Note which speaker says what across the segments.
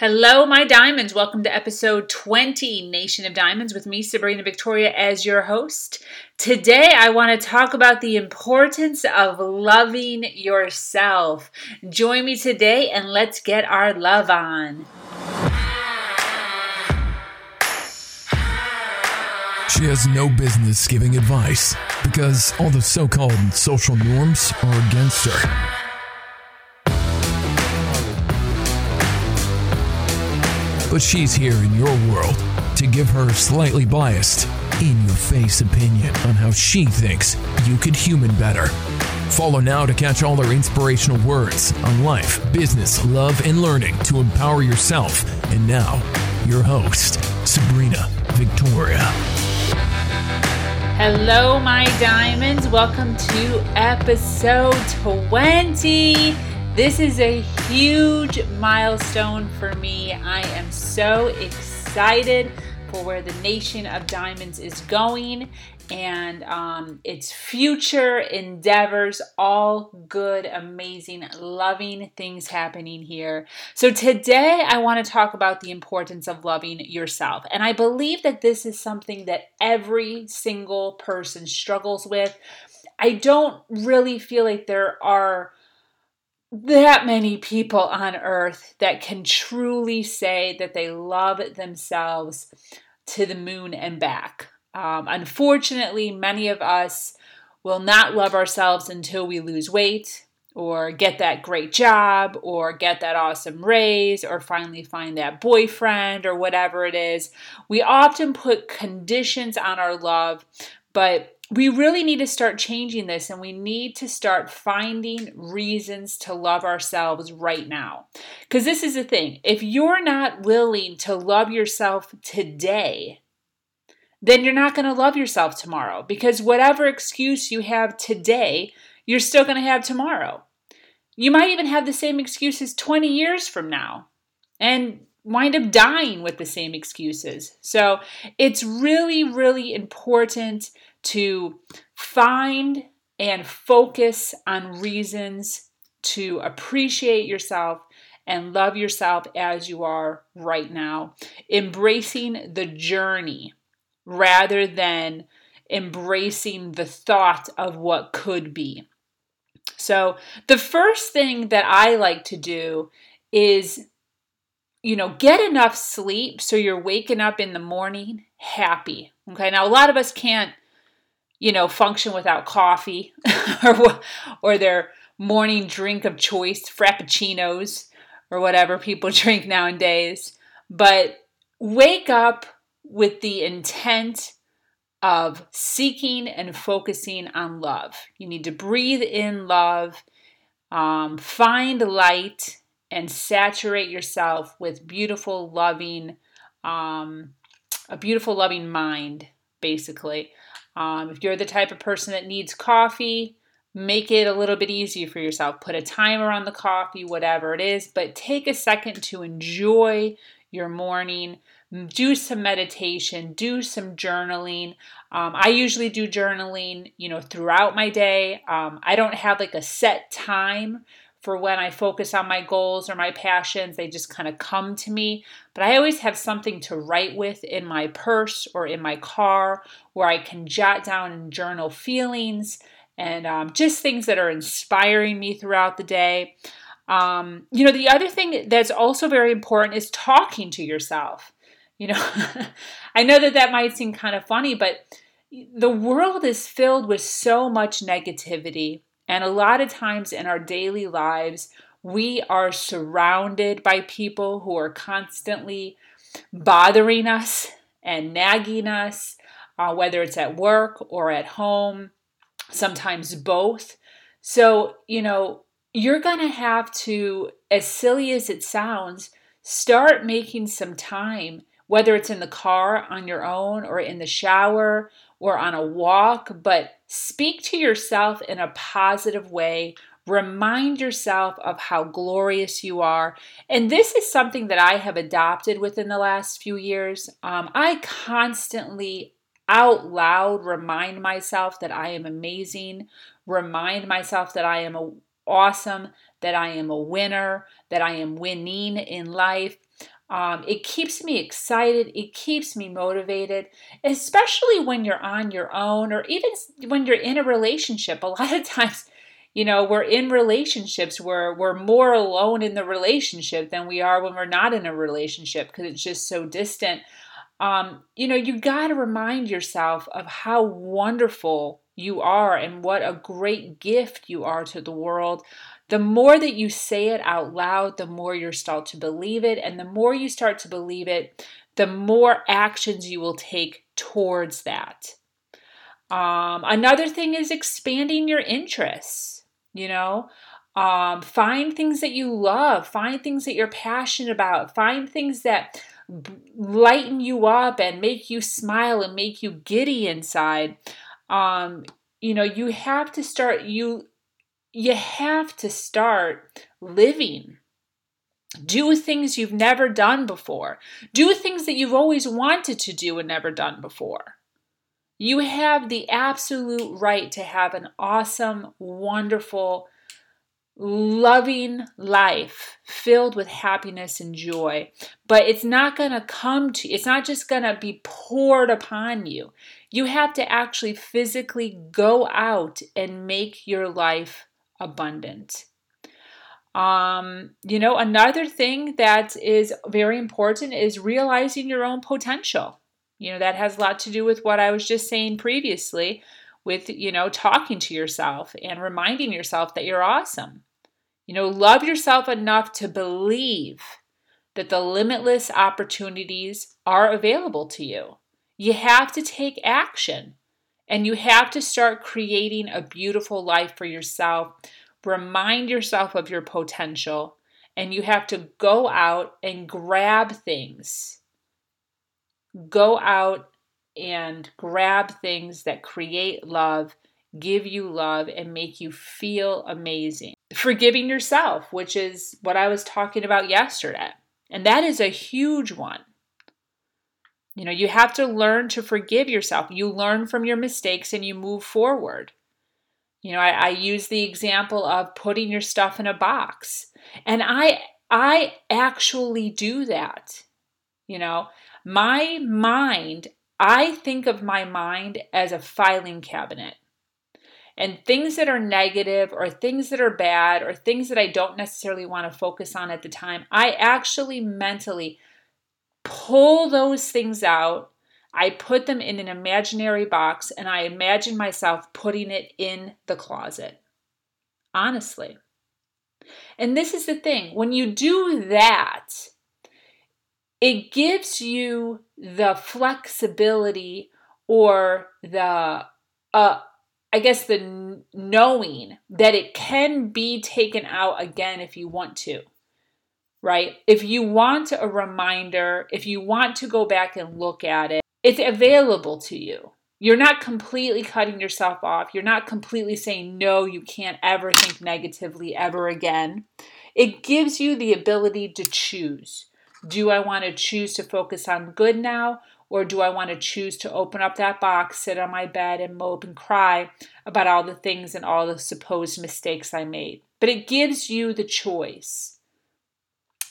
Speaker 1: Hello, my diamonds. Welcome to episode 20, Nation of Diamonds, with me, Sabrina Victoria, as your host. Today, I want to talk about the importance of loving yourself. Join me today and let's get our love on.
Speaker 2: She has no business giving advice because all the so called social norms are against her. But she's here in your world to give her slightly biased, in your face opinion on how she thinks you could human better. Follow now to catch all her inspirational words on life, business, love, and learning to empower yourself. And now, your host, Sabrina Victoria.
Speaker 1: Hello, my diamonds. Welcome to episode 20. This is a huge milestone for me. I am so excited for where the Nation of Diamonds is going and um, its future endeavors. All good, amazing, loving things happening here. So, today I want to talk about the importance of loving yourself. And I believe that this is something that every single person struggles with. I don't really feel like there are that many people on earth that can truly say that they love themselves to the moon and back. Um, unfortunately, many of us will not love ourselves until we lose weight or get that great job or get that awesome raise or finally find that boyfriend or whatever it is. We often put conditions on our love, but we really need to start changing this and we need to start finding reasons to love ourselves right now. Because this is the thing if you're not willing to love yourself today, then you're not going to love yourself tomorrow because whatever excuse you have today, you're still going to have tomorrow. You might even have the same excuses 20 years from now and wind up dying with the same excuses. So it's really, really important to find and focus on reasons to appreciate yourself and love yourself as you are right now. Embracing the journey rather than embracing the thought of what could be. So, the first thing that I like to do is, you know, get enough sleep so you're waking up in the morning happy. Okay, now a lot of us can't you know, function without coffee or or their morning drink of choice, frappuccinos or whatever people drink nowadays. But wake up with the intent of seeking and focusing on love. You need to breathe in love, um, find light, and saturate yourself with beautiful, loving, um, a beautiful, loving mind, basically. Um, if you're the type of person that needs coffee, make it a little bit easier for yourself. Put a timer on the coffee, whatever it is, but take a second to enjoy your morning. Do some meditation, do some journaling. Um, I usually do journaling, you know, throughout my day. Um, I don't have like a set time for when I focus on my goals or my passions. They just kind of come to me. But I always have something to write with in my purse or in my car where I can jot down and journal feelings and um, just things that are inspiring me throughout the day. Um, you know, the other thing that's also very important is talking to yourself. You know, I know that that might seem kind of funny, but the world is filled with so much negativity and a lot of times in our daily lives, we are surrounded by people who are constantly bothering us and nagging us, uh, whether it's at work or at home, sometimes both. So, you know, you're going to have to, as silly as it sounds, start making some time, whether it's in the car on your own or in the shower or on a walk, but speak to yourself in a positive way. Remind yourself of how glorious you are. And this is something that I have adopted within the last few years. Um, I constantly out loud remind myself that I am amazing, remind myself that I am awesome, that I am a winner, that I am winning in life. Um, it keeps me excited. It keeps me motivated, especially when you're on your own or even when you're in a relationship. A lot of times, you know, we're in relationships where we're more alone in the relationship than we are when we're not in a relationship because it's just so distant. Um, you know, you got to remind yourself of how wonderful you are and what a great gift you are to the world the more that you say it out loud, the more you start to believe it. And the more you start to believe it, the more actions you will take towards that. Um, another thing is expanding your interests, you know. Um, find things that you love, find things that you're passionate about, find things that lighten you up and make you smile and make you giddy inside. Um, you know, you have to start you you have to start living. Do things you've never done before. Do things that you've always wanted to do and never done before. You have the absolute right to have an awesome, wonderful, loving life filled with happiness and joy. But it's not going to come to it's not just going to be poured upon you. You have to actually physically go out and make your life abundant. Um, you know, another thing that is very important is realizing your own potential. You know, that has a lot to do with what I was just saying previously with, you know, talking to yourself and reminding yourself that you're awesome. You know, love yourself enough to believe that the limitless opportunities are available to you. You have to take action. And you have to start creating a beautiful life for yourself. Remind yourself of your potential, and you have to go out and grab things. Go out and grab things that create love, give you love, and make you feel amazing. Forgiving yourself, which is what I was talking about yesterday. And that is a huge one. You know, you have to learn to forgive yourself. You learn from your mistakes and you move forward. You know, I, I use the example of putting your stuff in a box. And I I actually do that. You know, my mind, I think of my mind as a filing cabinet. And things that are negative or things that are bad or things that I don't necessarily want to focus on at the time, I actually mentally pull those things out. I put them in an imaginary box and I imagine myself putting it in the closet. Honestly. And this is the thing when you do that, it gives you the flexibility or the, uh, I guess, the knowing that it can be taken out again if you want to right? If you want a reminder, if you want to go back and look at it, it's available to you. You're not completely cutting yourself off. You're not completely saying, no, you can't ever think negatively ever again. It gives you the ability to choose. Do I want to choose to focus on good now? Or do I want to choose to open up that box, sit on my bed, and mope and cry about all the things and all the supposed mistakes I made? But it gives you the choice.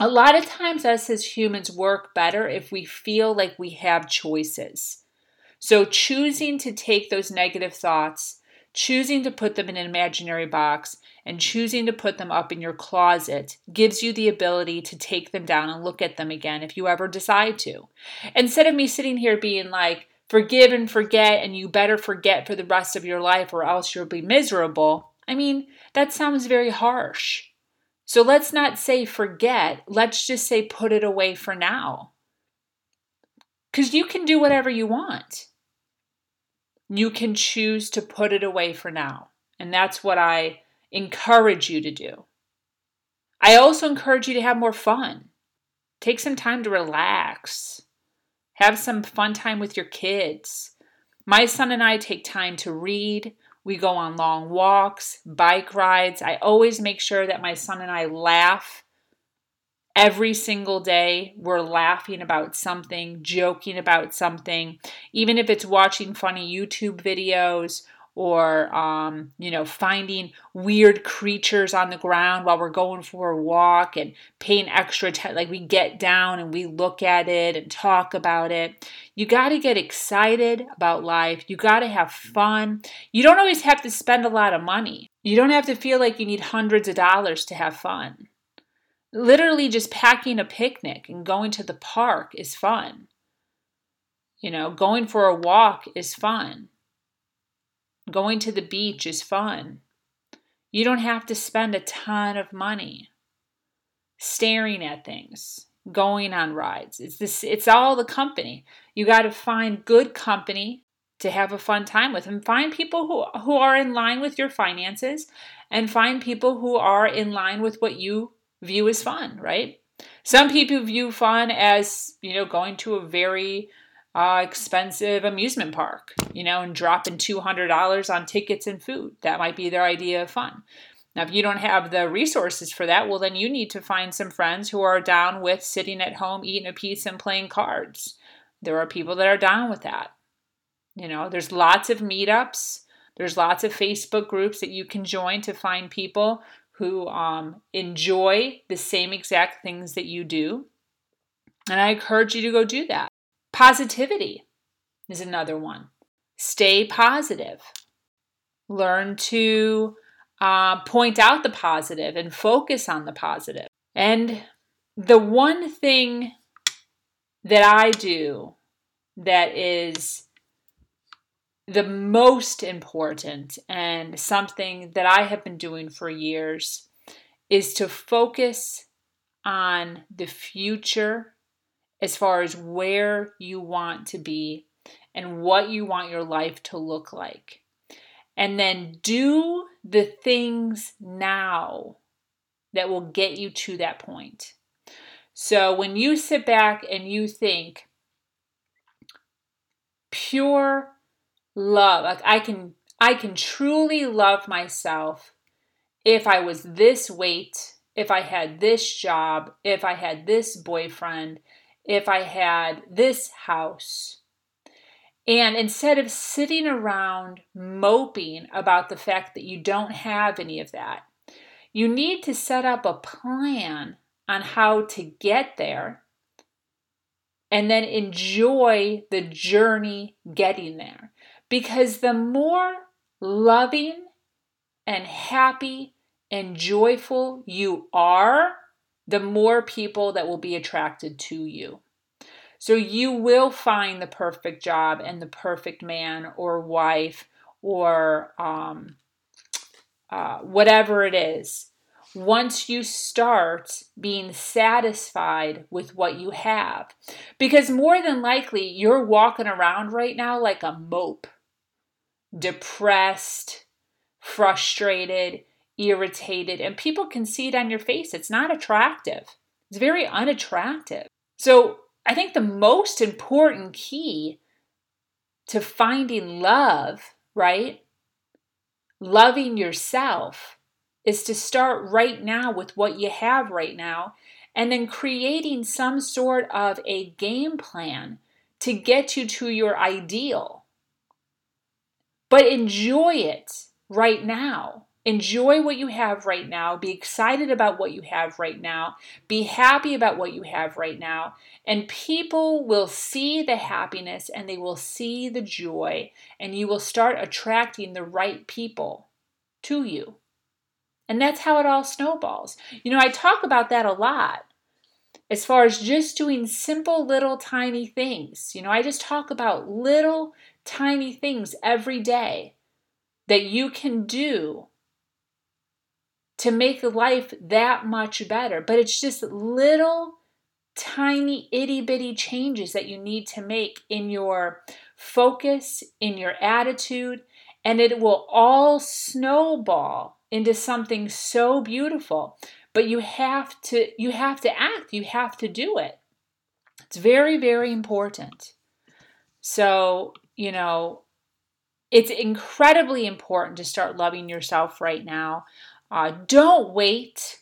Speaker 1: A lot of times, us as humans work better if we feel like we have choices. So, choosing to take those negative thoughts, choosing to put them in an imaginary box, and choosing to put them up in your closet gives you the ability to take them down and look at them again if you ever decide to. Instead of me sitting here being like, forgive and forget, and you better forget for the rest of your life or else you'll be miserable. I mean, that sounds very harsh. So let's not say forget, let's just say put it away for now. Because you can do whatever you want. You can choose to put it away for now. And that's what I encourage you to do. I also encourage you to have more fun. Take some time to relax. Have some fun time with your kids. My son and I take time to read. We go on long walks, bike rides. I always make sure that my son and I laugh every single day. We're laughing about something, joking about something, even if it's watching funny YouTube videos or um, you know finding weird creatures on the ground while we're going for a walk and paying extra attention like we get down and we look at it and talk about it. You got to get excited about life. You got to have fun. You don't always have to spend a lot of money. You don't have to feel like you need hundreds of dollars to have fun. Literally just packing a picnic and going to the park is fun. You know going for a walk is fun Going to the beach is fun. You don't have to spend a ton of money staring at things, going on rides. It's this it's all the company. You got to find good company to have a fun time with and find people who who are in line with your finances and find people who are in line with what you view as fun, right? Some people view fun as, you know, going to a very uh, expensive amusement park, you know, and dropping $200 on tickets and food. That might be their idea of fun. Now, if you don't have the resources for that, well, then you need to find some friends who are down with sitting at home, eating a pizza, and playing cards. There are people that are down with that. You know, there's lots of meetups, there's lots of Facebook groups that you can join to find people who um, enjoy the same exact things that you do. And I encourage you to go do that. Positivity is another one. Stay positive. Learn to uh, point out the positive and focus on the positive. And the one thing that I do that is the most important and something that I have been doing for years is to focus on the future as far as where you want to be and what you want your life to look like. And then do the things now that will get you to that point. So when you sit back and you think, pure love, like I can I can truly love myself if I was this weight, if I had this job, if I had this boyfriend, if I had this house. And instead of sitting around moping about the fact that you don't have any of that, you need to set up a plan on how to get there and then enjoy the journey getting there. Because the more loving and happy and joyful you are, the more people that will be attracted to you. So you will find the perfect job and the perfect man or wife or um, uh, whatever it is. Once you start being satisfied with what you have. Because more than likely, you're walking around right now like a mope, depressed, frustrated, irritated, and people can see it on your face. It's not attractive, it's very unattractive. So, I think the most important key to finding love, right? Loving yourself is to start right now with what you have right now and then creating some sort of a game plan to get you to your ideal. But enjoy it right now. Enjoy what you have right now. Be excited about what you have right now. Be happy about what you have right now. And people will see the happiness and they will see the joy, and you will start attracting the right people to you. And that's how it all snowballs. You know, I talk about that a lot as far as just doing simple little tiny things. You know, I just talk about little tiny things every day that you can do to make life that much better. But it's just little tiny itty bitty changes that you need to make in your focus, in your attitude, and it will all snowball into something so beautiful. But you have to you have to act, you have to do it. It's very very important. So, you know, it's incredibly important to start loving yourself right now. Uh, don't wait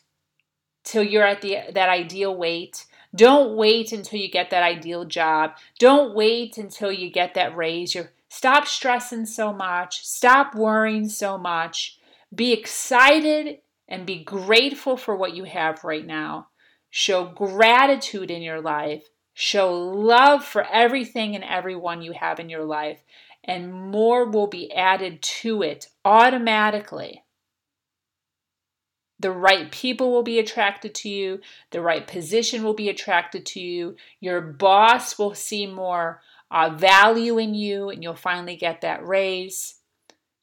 Speaker 1: till you're at the that ideal weight. Don't wait until you get that ideal job. Don't wait until you get that raise. You're Stop stressing so much. Stop worrying so much. Be excited and be grateful for what you have right now. Show gratitude in your life. Show love for everything and everyone you have in your life. And more will be added to it automatically. The right people will be attracted to you. The right position will be attracted to you. Your boss will see more uh, value in you, and you'll finally get that raise.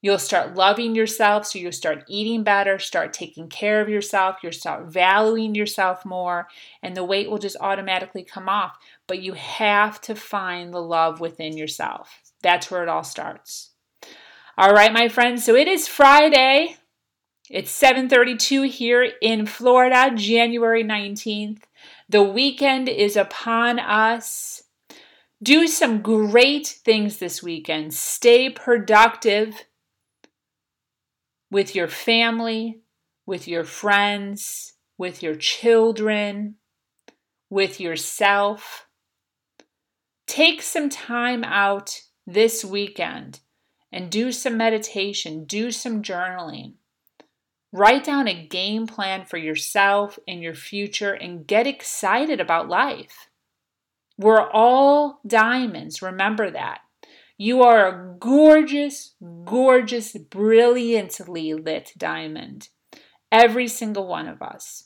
Speaker 1: You'll start loving yourself, so you'll start eating better, start taking care of yourself, you'll start valuing yourself more, and the weight will just automatically come off. But you have to find the love within yourself. That's where it all starts. All right, my friends, so it is Friday. It's 7:32 here in Florida, January 19th. The weekend is upon us. Do some great things this weekend. Stay productive with your family, with your friends, with your children, with yourself. Take some time out this weekend and do some meditation, do some journaling. Write down a game plan for yourself and your future and get excited about life. We're all diamonds, remember that. You are a gorgeous, gorgeous, brilliantly lit diamond. Every single one of us.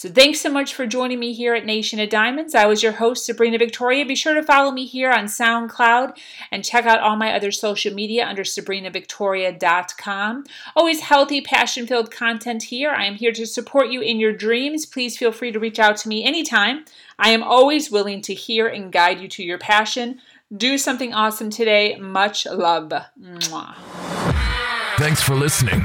Speaker 1: So thanks so much for joining me here at Nation of Diamonds. I was your host, Sabrina Victoria. Be sure to follow me here on SoundCloud and check out all my other social media under sabrinavictoria.com. Always healthy, passion-filled content here. I am here to support you in your dreams. Please feel free to reach out to me anytime. I am always willing to hear and guide you to your passion. Do something awesome today. Much love. Mwah.
Speaker 2: Thanks for listening.